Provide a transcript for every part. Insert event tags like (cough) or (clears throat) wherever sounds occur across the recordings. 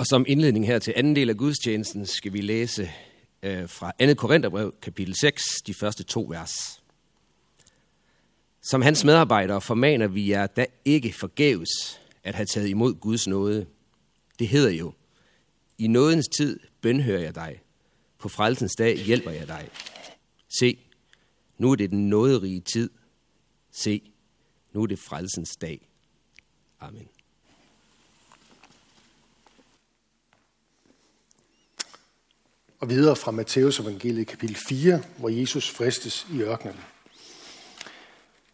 Og som indledning her til anden del af gudstjenesten skal vi læse øh, fra 2. Korintherbrev, kapitel 6, de første to vers. Som hans medarbejdere formaner vi jer da ikke forgæves at have taget imod Guds nåde. Det hedder jo, i nådens tid bønhører jeg dig. På frelsens dag hjælper jeg dig. Se, nu er det den nåderige tid. Se, nu er det frelsens dag. Amen. Og videre fra Matteus evangeliet kapitel 4, hvor Jesus fristes i ørkenen.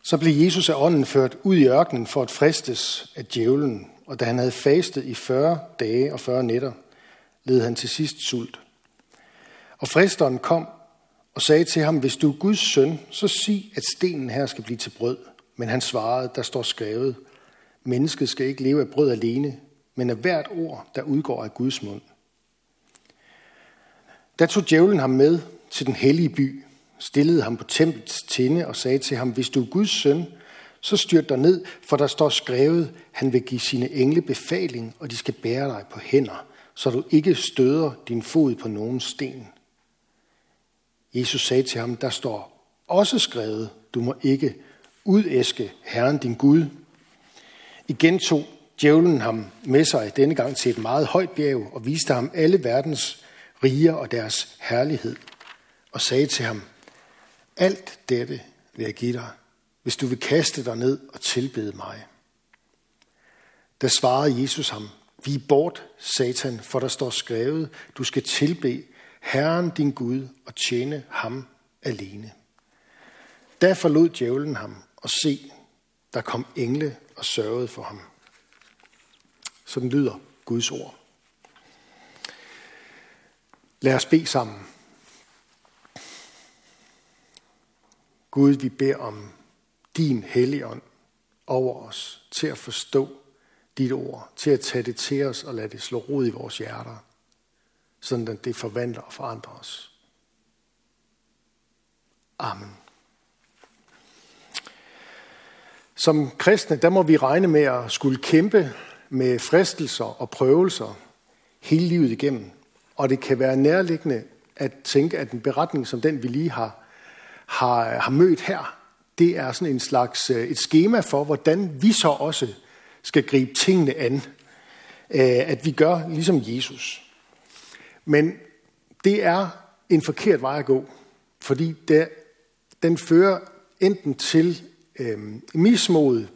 Så blev Jesus af ånden ført ud i ørkenen for at fristes af djævlen, og da han havde fastet i 40 dage og 40 nætter, led han til sidst sult. Og fristeren kom og sagde til ham, hvis du er Guds søn, så sig, at stenen her skal blive til brød. Men han svarede, der står skrevet, mennesket skal ikke leve af brød alene, men af hvert ord, der udgår af Guds mund. Da tog djævlen ham med til den hellige by, stillede ham på templets tinde og sagde til ham, hvis du er Guds søn, så styrt dig ned, for der står skrevet, han vil give sine engle befaling, og de skal bære dig på hænder, så du ikke støder din fod på nogen sten. Jesus sagde til ham, der står også skrevet, du må ikke udæske Herren din Gud. Igen tog djævlen ham med sig denne gang til et meget højt bjerg og viste ham alle verdens riger og deres herlighed og sagde til ham, alt dette vil jeg give dig, hvis du vil kaste dig ned og tilbede mig. Da svarede Jesus ham, vi bort, Satan, for der står skrevet, du skal tilbe Herren din Gud og tjene ham alene. Da forlod djævlen ham, og se, der kom engle og sørgede for ham. Sådan lyder Guds ord. Lad os bede sammen. Gud, vi beder om din helligånd over os til at forstå dit ord, til at tage det til os og lade det slå rod i vores hjerter, sådan at det forvandler og forandrer os. Amen. Som kristne, der må vi regne med at skulle kæmpe med fristelser og prøvelser hele livet igennem. Og det kan være nærliggende at tænke, at en beretning som den, vi lige har, har, har mødt her, det er sådan en slags øh, et schema for, hvordan vi så også skal gribe tingene an. Øh, at vi gør ligesom Jesus. Men det er en forkert vej at gå, fordi det, den fører enten til øh, mismod,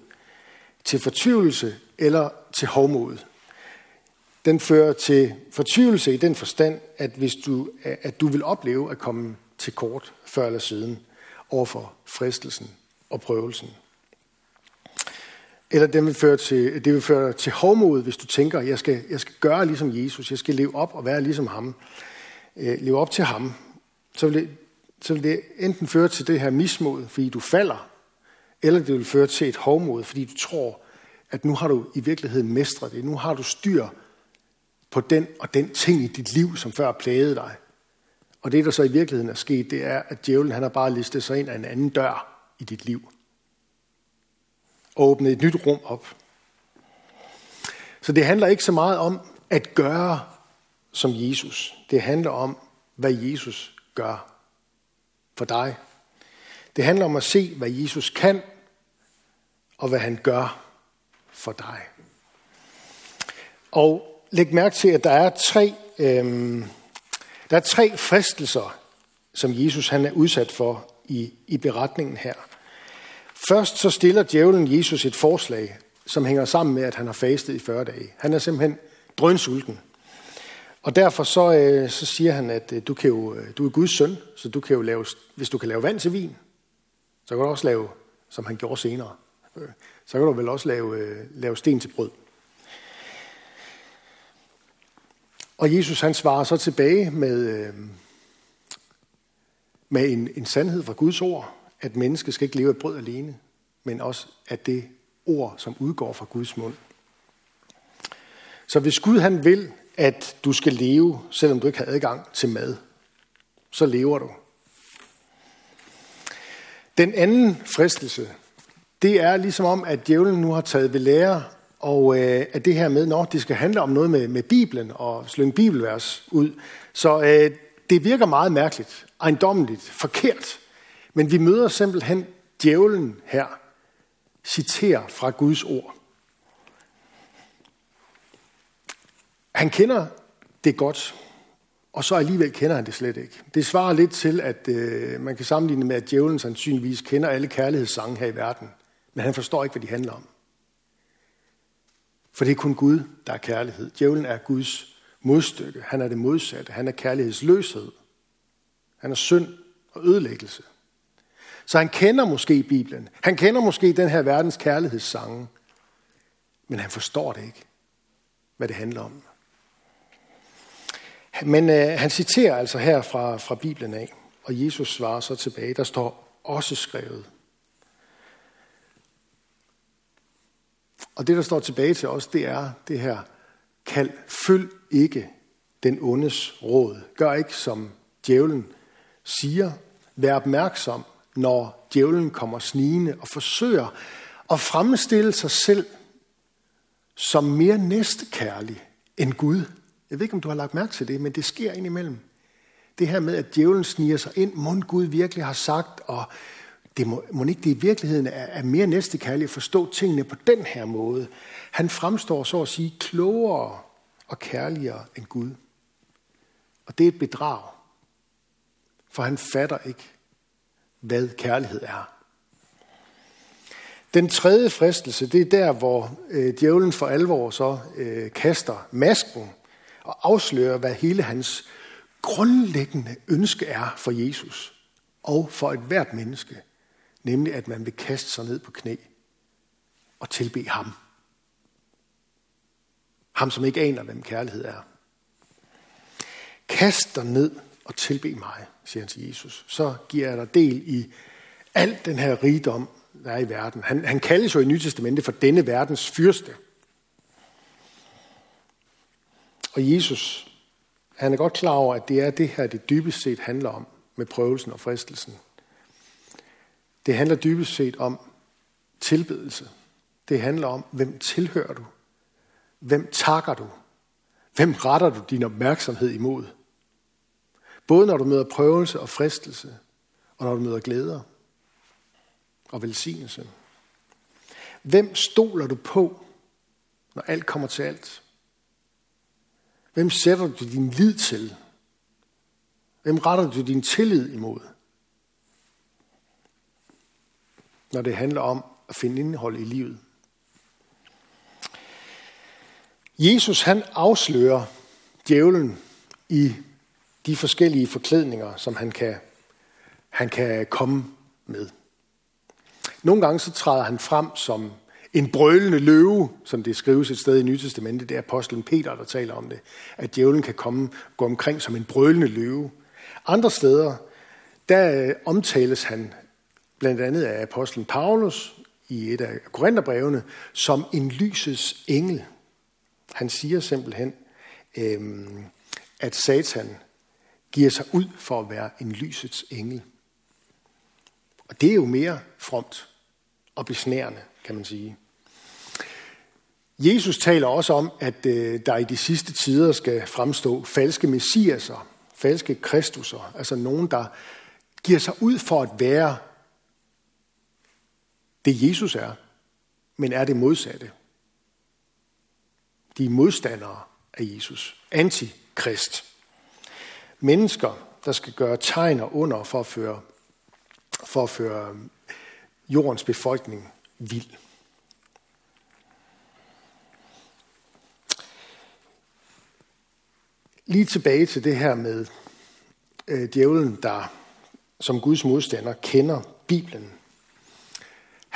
til fortvivlelse eller til hovmod. Den fører til fortvivlelse i den forstand, at hvis du, at du vil opleve at komme til kort før eller siden overfor fristelsen og prøvelsen. Eller det vil føre til, det vil føre til hovmod, hvis du tænker, jeg skal, jeg skal gøre ligesom Jesus, jeg skal leve op og være ligesom ham, øh, leve op til ham. Så vil, det, så vil det enten føre til det her mismod, fordi du falder, eller det vil føre til et hovmod, fordi du tror, at nu har du i virkeligheden mestret det. Nu har du styr på den og den ting i dit liv, som før plagede dig. Og det, der så i virkeligheden er sket, det er, at djævlen han har bare listet sig ind af en anden dør i dit liv. Og åbnet et nyt rum op. Så det handler ikke så meget om at gøre som Jesus. Det handler om, hvad Jesus gør for dig. Det handler om at se, hvad Jesus kan, og hvad han gør for dig. Og læg mærke til, at der er tre, øhm, der er tre fristelser, som Jesus han er udsat for i, i beretningen her. Først så stiller djævlen Jesus et forslag, som hænger sammen med, at han har fastet i 40 dage. Han er simpelthen drønsulten. Og derfor så, øh, så siger han, at øh, du, kan jo, øh, du er Guds søn, så du kan jo lave, hvis du kan lave vand til vin, så kan du også lave, som han gjorde senere, øh, så kan du vel også lave, øh, lave sten til brød. Og Jesus han svarer så tilbage med, øh, med en, en sandhed fra Guds ord, at mennesket skal ikke leve af brød alene, men også af det ord, som udgår fra Guds mund. Så hvis Gud han vil, at du skal leve, selvom du ikke har adgang til mad, så lever du. Den anden fristelse, det er ligesom om, at djævlen nu har taget ved lære og øh, at det her med, når det skal handle om noget med, med Bibelen og slynge bibelvers ud. Så øh, det virker meget mærkeligt, ejendommeligt, forkert. Men vi møder simpelthen djævlen her, citerer fra Guds ord. Han kender det godt, og så alligevel kender han det slet ikke. Det svarer lidt til, at øh, man kan sammenligne med, at djævlen sandsynligvis kender alle kærlighedssange her i verden, men han forstår ikke, hvad de handler om. For det er kun Gud, der er kærlighed. Djævlen er Guds modstykke. Han er det modsatte. Han er kærlighedsløshed. Han er synd og ødelæggelse. Så han kender måske Bibelen. Han kender måske den her verdens kærlighedssange. Men han forstår det ikke, hvad det handler om. Men øh, han citerer altså her fra, fra Bibelen af, og Jesus svarer så tilbage. Der står også skrevet. Og det, der står tilbage til os, det er det her kald, følg ikke den ondes råd. Gør ikke, som djævlen siger. Vær opmærksom, når djævlen kommer snigende og forsøger at fremstille sig selv som mere næstekærlig end Gud. Jeg ved ikke, om du har lagt mærke til det, men det sker indimellem. Det her med, at djævlen sniger sig ind, mund Gud virkelig har sagt, og det må, må ikke det i virkeligheden er, er mere næstekærligt at forstå tingene på den her måde. Han fremstår så at sige klogere og kærligere end Gud. Og det er et bedrag, for han fatter ikke, hvad kærlighed er. Den tredje fristelse, det er der, hvor øh, djævlen for alvor så øh, kaster masken og afslører, hvad hele hans grundlæggende ønske er for Jesus og for et hvert menneske, nemlig at man vil kaste sig ned på knæ og tilbe ham. Ham, som ikke aner, hvem kærlighed er. Kast dig ned og tilbe mig, siger han til Jesus. Så giver jeg dig del i al den her rigdom, der er i verden. Han, han kaldes jo i Nytestamentet for denne verdens fyrste. Og Jesus, han er godt klar over, at det er det her, det dybest set handler om med prøvelsen og fristelsen. Det handler dybest set om tilbedelse. Det handler om, hvem tilhører du? Hvem takker du? Hvem retter du din opmærksomhed imod? Både når du møder prøvelse og fristelse, og når du møder glæder og velsignelse. Hvem stoler du på, når alt kommer til alt? Hvem sætter du din lid til? Hvem retter du din tillid imod? Når det handler om at finde indhold i livet. Jesus han afslører djævlen i de forskellige forklædninger, som han kan, han kan komme med. Nogle gange så træder han frem som en brølende løve, som det skrives et sted i Nye Testamentet. Det er apostlen Peter, der taler om det. At djævlen kan komme, gå omkring som en brølende løve. Andre steder, der øh, omtales han blandt andet af apostlen Paulus i et af Korintherbrevene som en lysets engel. Han siger simpelthen, øhm, at Satan giver sig ud for at være en lysets engel. Og det er jo mere fromt og besnærende, kan man sige. Jesus taler også om, at øh, der i de sidste tider skal fremstå falske messiaser, falske kristusser, altså nogen, der giver sig ud for at være det Jesus er, men er det modsatte. De er modstandere af Jesus. Antikrist. Mennesker, der skal gøre tegner under for at føre, for at føre øhm, jordens befolkning vild. Lige tilbage til det her med øh, djævlen, der som Guds modstander kender Bibelen.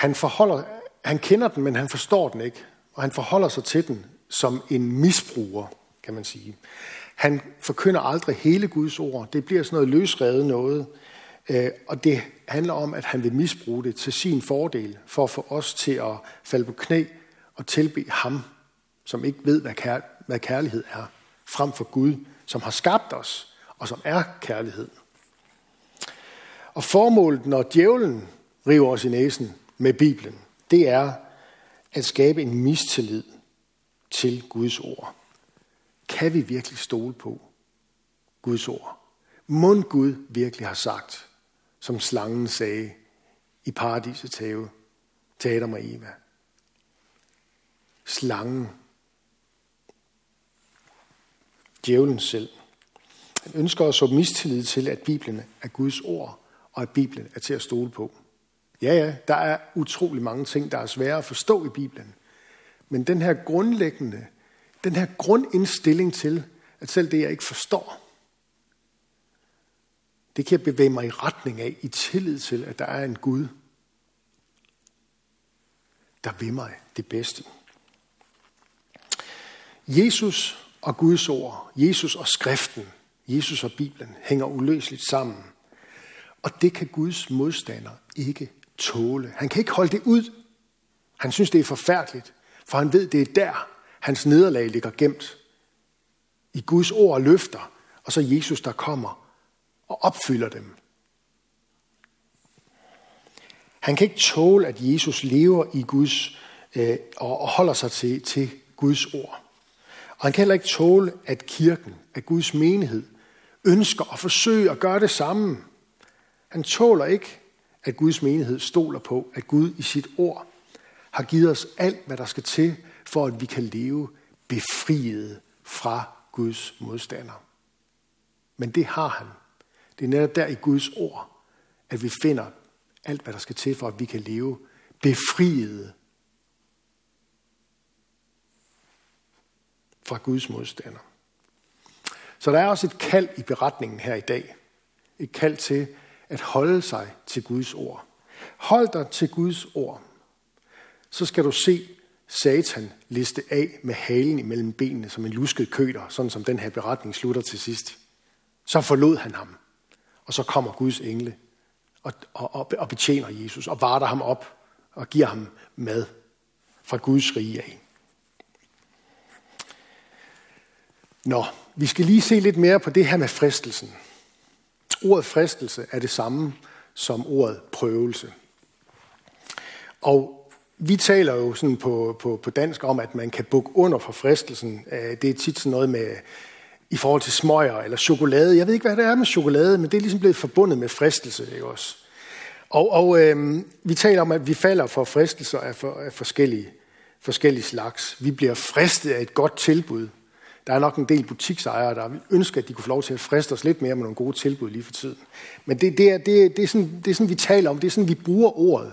Han, forholder, han kender den, men han forstår den ikke. Og han forholder sig til den som en misbruger, kan man sige. Han forkynder aldrig hele Guds ord. Det bliver sådan noget løsrevet noget. Øh, og det handler om, at han vil misbruge det til sin fordel, for at få os til at falde på knæ og tilbe ham, som ikke ved, hvad kærlighed er, frem for Gud, som har skabt os, og som er kærlighed. Og formålet, når djævlen river os i næsen med Bibelen, det er, at skabe en mistillid til Guds ord. Kan vi virkelig stole på Guds ord? Må Gud virkelig har sagt, som slangen sagde i paradisets have til Adam og Eva. Slangen. Djævlen selv. Han ønsker at så mistillid til, at Bibelen er Guds ord, og at Bibelen er til at stole på. Ja, ja, der er utrolig mange ting, der er svære at forstå i Bibelen. Men den her grundlæggende, den her grundindstilling til, at selv det, jeg ikke forstår, det kan jeg bevæge mig i retning af i tillid til, at der er en Gud, der vil mig det bedste. Jesus og Guds ord, Jesus og skriften, Jesus og Bibelen hænger uløseligt sammen. Og det kan Guds modstander ikke tåle. Han kan ikke holde det ud. Han synes, det er forfærdeligt, for han ved, det er der, hans nederlag ligger gemt. I Guds ord og løfter, og så Jesus, der kommer og opfylder dem. Han kan ikke tåle, at Jesus lever i Guds øh, og holder sig til, til Guds ord. Og han kan heller ikke tåle, at kirken, at Guds menighed, ønsker at forsøge at gøre det samme. Han tåler ikke, at Guds menighed stoler på, at Gud i sit ord har givet os alt, hvad der skal til, for at vi kan leve befriet fra Guds modstander. Men det har han. Det er netop der i Guds ord, at vi finder alt, hvad der skal til, for at vi kan leve befriet fra Guds modstander. Så der er også et kald i beretningen her i dag. Et kald til at holde sig til Guds ord. Hold dig til Guds ord. Så skal du se Satan liste af med halen imellem benene som en lusket køder, sådan som den her beretning slutter til sidst. Så forlod han ham, og så kommer Guds engle og, og, og betjener Jesus og varter ham op og giver ham mad fra Guds rige af. Nå, vi skal lige se lidt mere på det her med fristelsen. Ordet fristelse er det samme som ordet prøvelse. Og vi taler jo sådan på, på, på dansk om, at man kan bukke under for fristelsen. Øh, det er tit sådan noget med i forhold til smøger eller chokolade. Jeg ved ikke, hvad det er med chokolade, men det er ligesom blevet forbundet med fristelse. Ikke også? Og, og øh, vi taler om, at vi falder for fristelser af, for, af forskellige, forskellige slags. Vi bliver fristet af et godt tilbud. Der er nok en del butiksejere, der vil ønske, at de kunne få lov til at friste os lidt mere med nogle gode tilbud lige for tiden. Men det, det, er, det, det, er, sådan, det er sådan, vi taler om. Det er sådan, vi bruger ordet.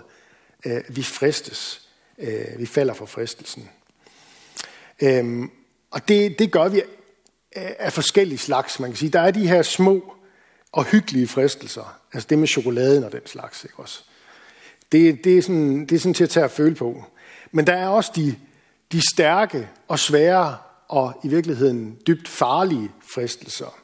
Øh, vi fristes. Øh, vi falder for fristelsen. Øh, og det, det gør vi af forskellige slags. Man kan sige, der er de her små og hyggelige fristelser. Altså det med chokoladen og den slags. Ikke også? Det, det, er sådan, det er sådan til at tage at føle på. Men der er også de, de stærke og svære og i virkeligheden dybt farlige fristelser.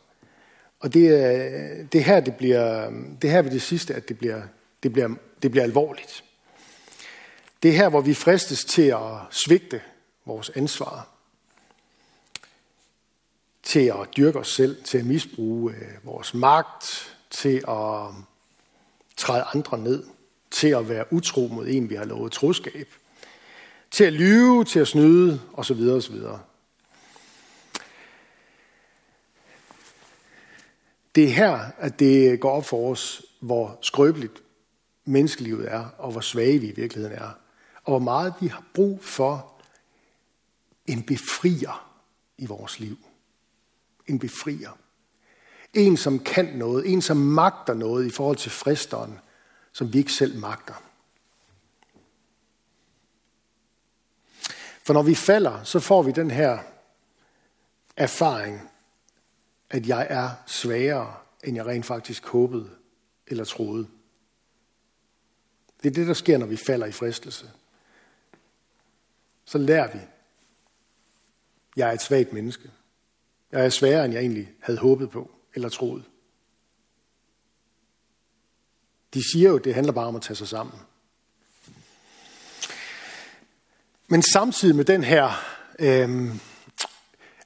Og det er, det her, det bliver, det her ved det sidste, at det bliver, det bliver, det bliver alvorligt. Det er her, hvor vi fristes til at svigte vores ansvar. Til at dyrke os selv, til at misbruge øh, vores magt, til at træde andre ned, til at være utro mod en, vi har lovet troskab, til at lyve, til at snyde osv. osv. Det er her, at det går op for os, hvor skrøbeligt menneskelivet er, og hvor svage vi i virkeligheden er, og hvor meget vi har brug for en befrier i vores liv. En befrier. En, som kan noget, en, som magter noget i forhold til fristeren, som vi ikke selv magter. For når vi falder, så får vi den her erfaring at jeg er svagere, end jeg rent faktisk håbede eller troede. Det er det, der sker, når vi falder i fristelse. Så lærer vi, jeg er et svagt menneske. Jeg er sværere, end jeg egentlig havde håbet på eller troet. De siger jo, at det handler bare om at tage sig sammen. Men samtidig med den her øh,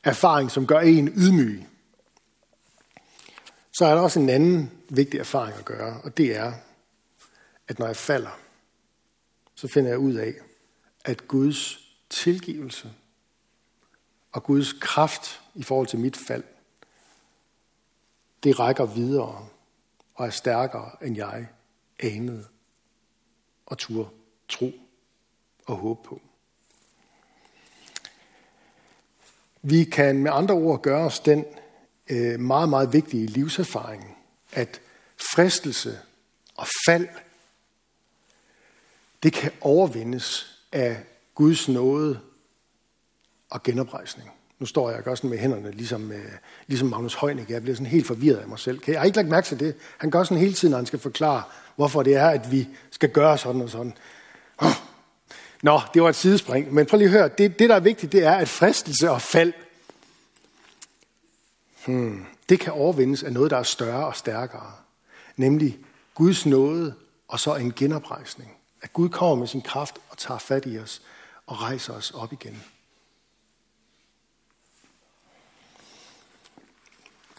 erfaring, som gør en ydmyg, så er der også en anden vigtig erfaring at gøre, og det er, at når jeg falder, så finder jeg ud af, at Guds tilgivelse og Guds kraft i forhold til mit fald, det rækker videre og er stærkere, end jeg anede og turde tro og håbe på. Vi kan med andre ord gøre os den øh, meget, meget vigtige livserfaring, at fristelse og fald, det kan overvindes af Guds nåde og genoprejsning. Nu står jeg og gør sådan med hænderne, ligesom, øh, ligesom Magnus Heunicke. Jeg bliver sådan helt forvirret af mig selv. Kan jeg ikke lagt mærke til det? Han gør sådan hele tiden, når han skal forklare, hvorfor det er, at vi skal gøre sådan og sådan. Oh. Nå, det var et sidespring. Men prøv lige at høre. Det, det, der er vigtigt, det er, at fristelse og fald, hmm, det kan overvindes af noget, der er større og stærkere. Nemlig Guds nåde og så en genoprejsning. At Gud kommer med sin kraft og tager fat i os og rejser os op igen.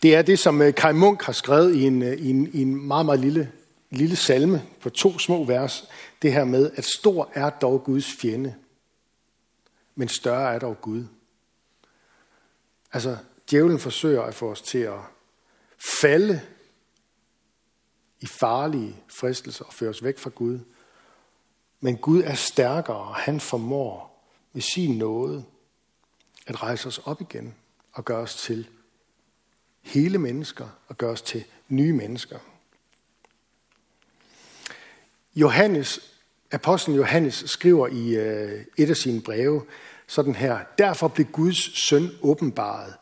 Det er det, som øh, Kai Munk har skrevet i en, øh, i en, i en meget, meget lille, lille salme på to små vers. Det her med, at stor er dog Guds fjende, men større er dog Gud. Altså, djævlen forsøger at få os til at falde i farlige fristelser og føre os væk fra Gud. Men Gud er stærkere, og han formår ved sin nåde at rejse os op igen og gøre os til hele mennesker og gøre os til nye mennesker. Johannes, apostlen Johannes skriver i øh, et af sine breve sådan her, derfor blev Guds søn åbenbaret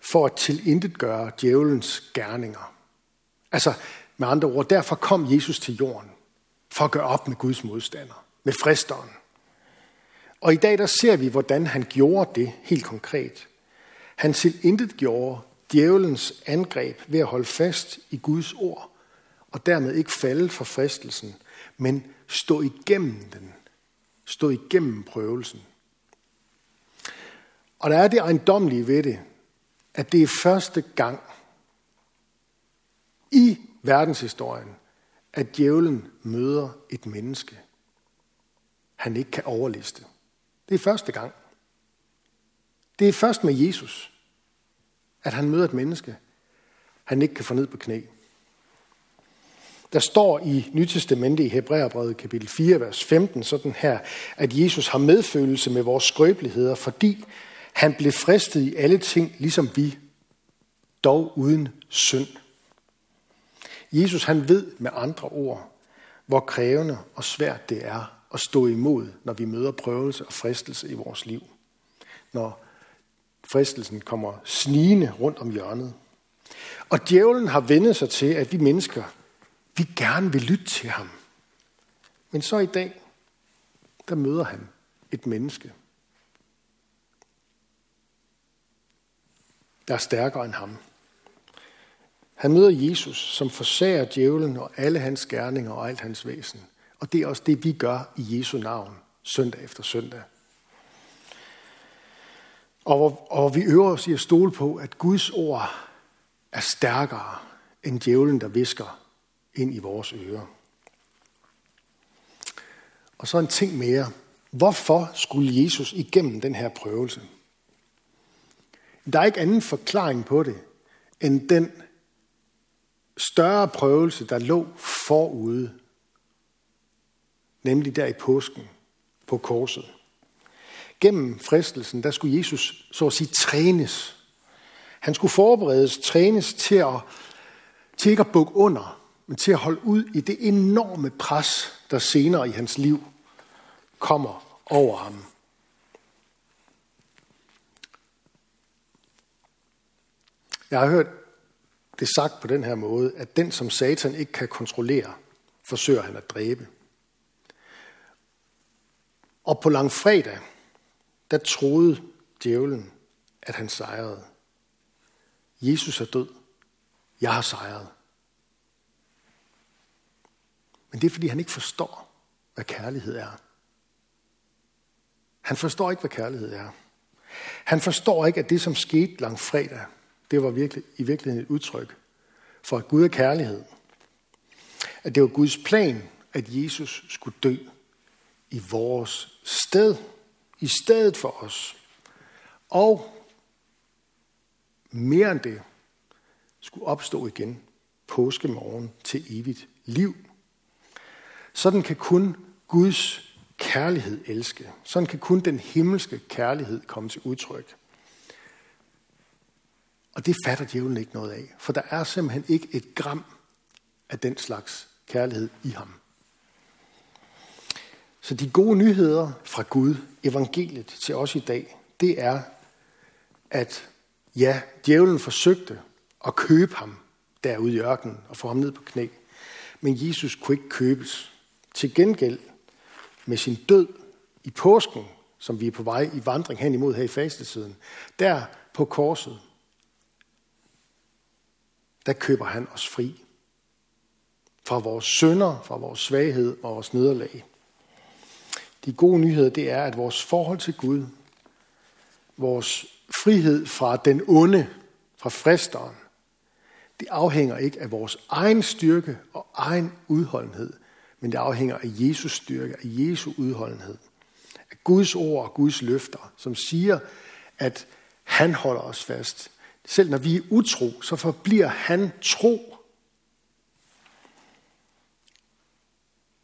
for at tilintetgøre djævelens gerninger. Altså med andre ord, derfor kom Jesus til jorden for at gøre op med Guds modstander, med fristeren. Og i dag der ser vi, hvordan han gjorde det helt konkret. Han tilintetgjorde djævelens angreb ved at holde fast i Guds ord, og dermed ikke falde for fristelsen, men stå igennem den. Stå igennem prøvelsen. Og der er det ejendomlige ved det, at det er første gang i verdenshistorien, at djævlen møder et menneske, han ikke kan overliste. Det er første gang. Det er først med Jesus at han møder et menneske, han ikke kan få ned på knæ. Der står i Nytestamentet i Hebræerbrevet kapitel 4, vers 15 sådan her, at Jesus har medfølelse med vores skrøbeligheder, fordi han blev fristet i alle ting, ligesom vi, dog uden synd. Jesus han ved med andre ord, hvor krævende og svært det er at stå imod, når vi møder prøvelse og fristelse i vores liv. Når fristelsen kommer snigende rundt om hjørnet. Og djævlen har vendet sig til, at vi mennesker, vi gerne vil lytte til ham. Men så i dag, der møder han et menneske, der er stærkere end ham. Han møder Jesus, som forsager djævlen og alle hans gerninger og alt hans væsen. Og det er også det, vi gør i Jesu navn, søndag efter søndag. Og, og vi øver os i at stole på, at Guds ord er stærkere end djævlen, der visker ind i vores ører. Og så en ting mere. Hvorfor skulle Jesus igennem den her prøvelse? Der er ikke anden forklaring på det, end den større prøvelse, der lå forude, nemlig der i påsken på korset gennem fristelsen, der skulle Jesus så at sige trænes. Han skulle forberedes, trænes til, at, til ikke at bukke under, men til at holde ud i det enorme pres, der senere i hans liv kommer over ham. Jeg har hørt det sagt på den her måde, at den, som Satan ikke kan kontrollere, forsøger han at dræbe. Og på langfredag, der troede djævlen, at han sejrede. Jesus er død. Jeg har sejret. Men det er, fordi han ikke forstår, hvad kærlighed er. Han forstår ikke, hvad kærlighed er. Han forstår ikke, at det, som skete lang fredag, det var virkelig, i virkeligheden et udtryk for, at Gud er kærlighed. At det var Guds plan, at Jesus skulle dø i vores sted, i stedet for os. Og mere end det, skulle opstå igen påskemorgen til evigt liv. Sådan kan kun Guds kærlighed elske. Sådan kan kun den himmelske kærlighed komme til udtryk. Og det fatter djævlen ikke noget af, for der er simpelthen ikke et gram af den slags kærlighed i ham. Så de gode nyheder fra Gud, evangeliet til os i dag, det er, at ja, djævlen forsøgte at købe ham derude i ørkenen og få ham ned på knæ. Men Jesus kunne ikke købes. Til gengæld med sin død i påsken, som vi er på vej i vandring hen imod her i fastetiden, der på korset, der køber han os fri. Fra vores synder, fra vores svaghed og vores nederlag. De gode nyheder, det er, at vores forhold til Gud, vores frihed fra den onde, fra fristeren, det afhænger ikke af vores egen styrke og egen udholdenhed, men det afhænger af Jesus styrke, af Jesu udholdenhed. Af Guds ord og Guds løfter, som siger, at han holder os fast. Selv når vi er utro, så forbliver han tro.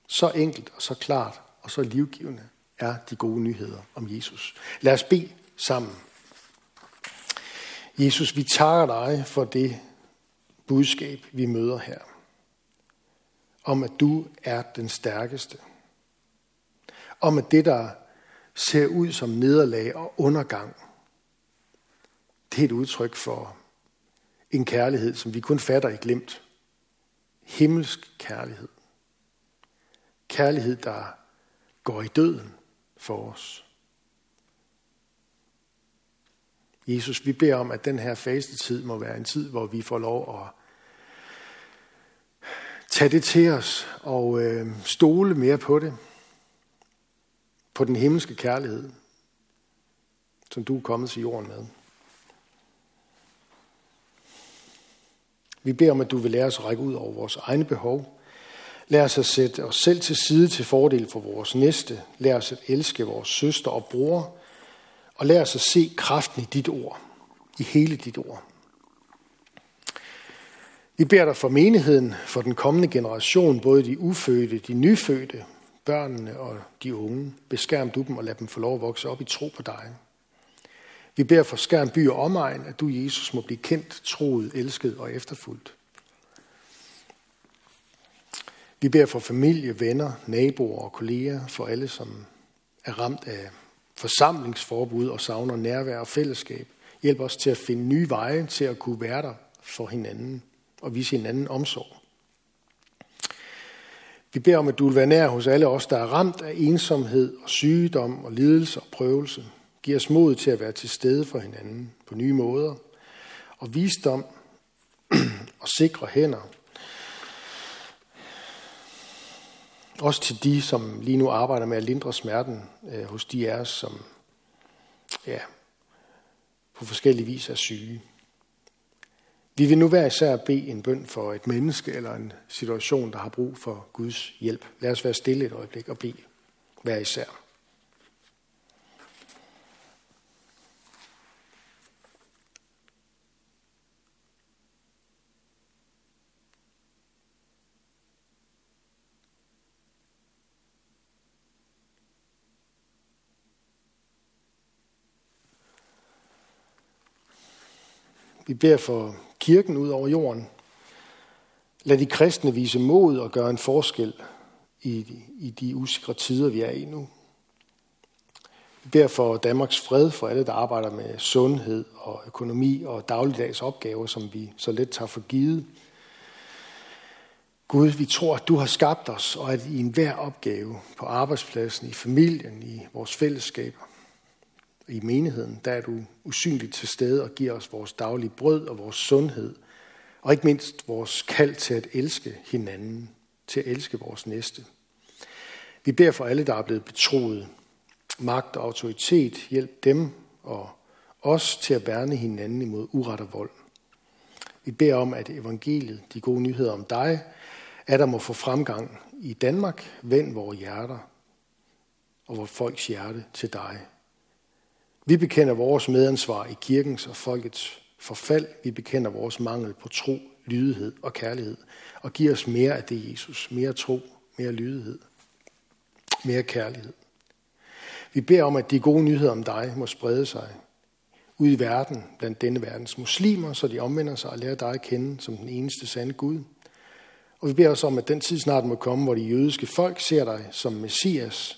Så enkelt og så klart og så livgivende er de gode nyheder om Jesus. Lad os bede sammen. Jesus, vi takker dig for det budskab, vi møder her. Om at du er den stærkeste. Om at det, der ser ud som nederlag og undergang, det er et udtryk for en kærlighed, som vi kun fatter i glemt. Himmelsk kærlighed. Kærlighed, der går i døden for os. Jesus, vi beder om, at den her fastetid må være en tid, hvor vi får lov at tage det til os og øh, stole mere på det. På den himmelske kærlighed, som du er kommet til jorden med. Vi beder om, at du vil lære os at række ud over vores egne behov. Lær os at sætte os selv til side til fordel for vores næste. Lær os at elske vores søster og bror. Og lær os at se kraften i dit ord. I hele dit ord. Vi beder dig for menigheden, for den kommende generation, både de ufødte, de nyfødte, børnene og de unge. Beskærm du dem og lad dem få lov at vokse op i tro på dig. Vi beder for Skærn by og omegn, at du, Jesus, må blive kendt, troet, elsket og efterfulgt. Vi beder for familie, venner, naboer og kolleger, for alle, som er ramt af forsamlingsforbud og savner nærvær og fællesskab. Hjælp os til at finde nye veje til at kunne være der for hinanden og vise hinanden omsorg. Vi beder om, at du vil være nær hos alle os, der er ramt af ensomhed og sygdom og lidelse og prøvelse. Giv os mod til at være til stede for hinanden på nye måder. Og visdom (clears throat) og sikre hænder. Også til de, som lige nu arbejder med at lindre smerten øh, hos de af os, som ja, på forskellige vis er syge. Vi vil nu hver især bede en bøn for et menneske eller en situation, der har brug for Guds hjælp. Lad os være stille et øjeblik og bede hver især. Vi beder for kirken ud over jorden. Lad de kristne vise mod og gøre en forskel i, i de usikre tider, vi er i nu. Vi beder for Danmarks fred, for alle, der arbejder med sundhed og økonomi og dagligdags opgaver, som vi så let tager for givet. Gud, vi tror, at du har skabt os, og at i enhver opgave på arbejdspladsen, i familien, i vores fællesskaber, i menigheden, der er du usynligt til stede og giver os vores daglige brød og vores sundhed, og ikke mindst vores kald til at elske hinanden, til at elske vores næste. Vi beder for alle, der er blevet betroet magt og autoritet, hjælp dem og os til at værne hinanden imod uret og vold. Vi beder om, at evangeliet, de gode nyheder om dig, at der må få fremgang i Danmark, vend vores hjerter og vores folks hjerte til dig. Vi bekender vores medansvar i kirkens og folkets forfald. Vi bekender vores mangel på tro, lydighed og kærlighed. Og giver os mere af det, Jesus. Mere tro, mere lydighed, mere kærlighed. Vi beder om, at de gode nyheder om dig må sprede sig ud i verden, blandt denne verdens muslimer, så de omvender sig og lærer dig at kende som den eneste sande Gud. Og vi beder os om, at den tid snart må komme, hvor de jødiske folk ser dig som Messias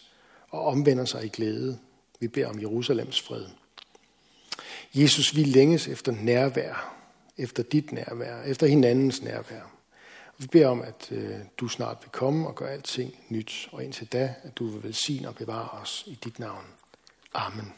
og omvender sig i glæde. Vi beder om Jerusalems fred. Jesus, vi længes efter nærvær, efter dit nærvær, efter hinandens nærvær. Vi beder om, at øh, du snart vil komme og gøre alting nyt, og indtil da, at du vil velsigne og bevare os i dit navn. Amen.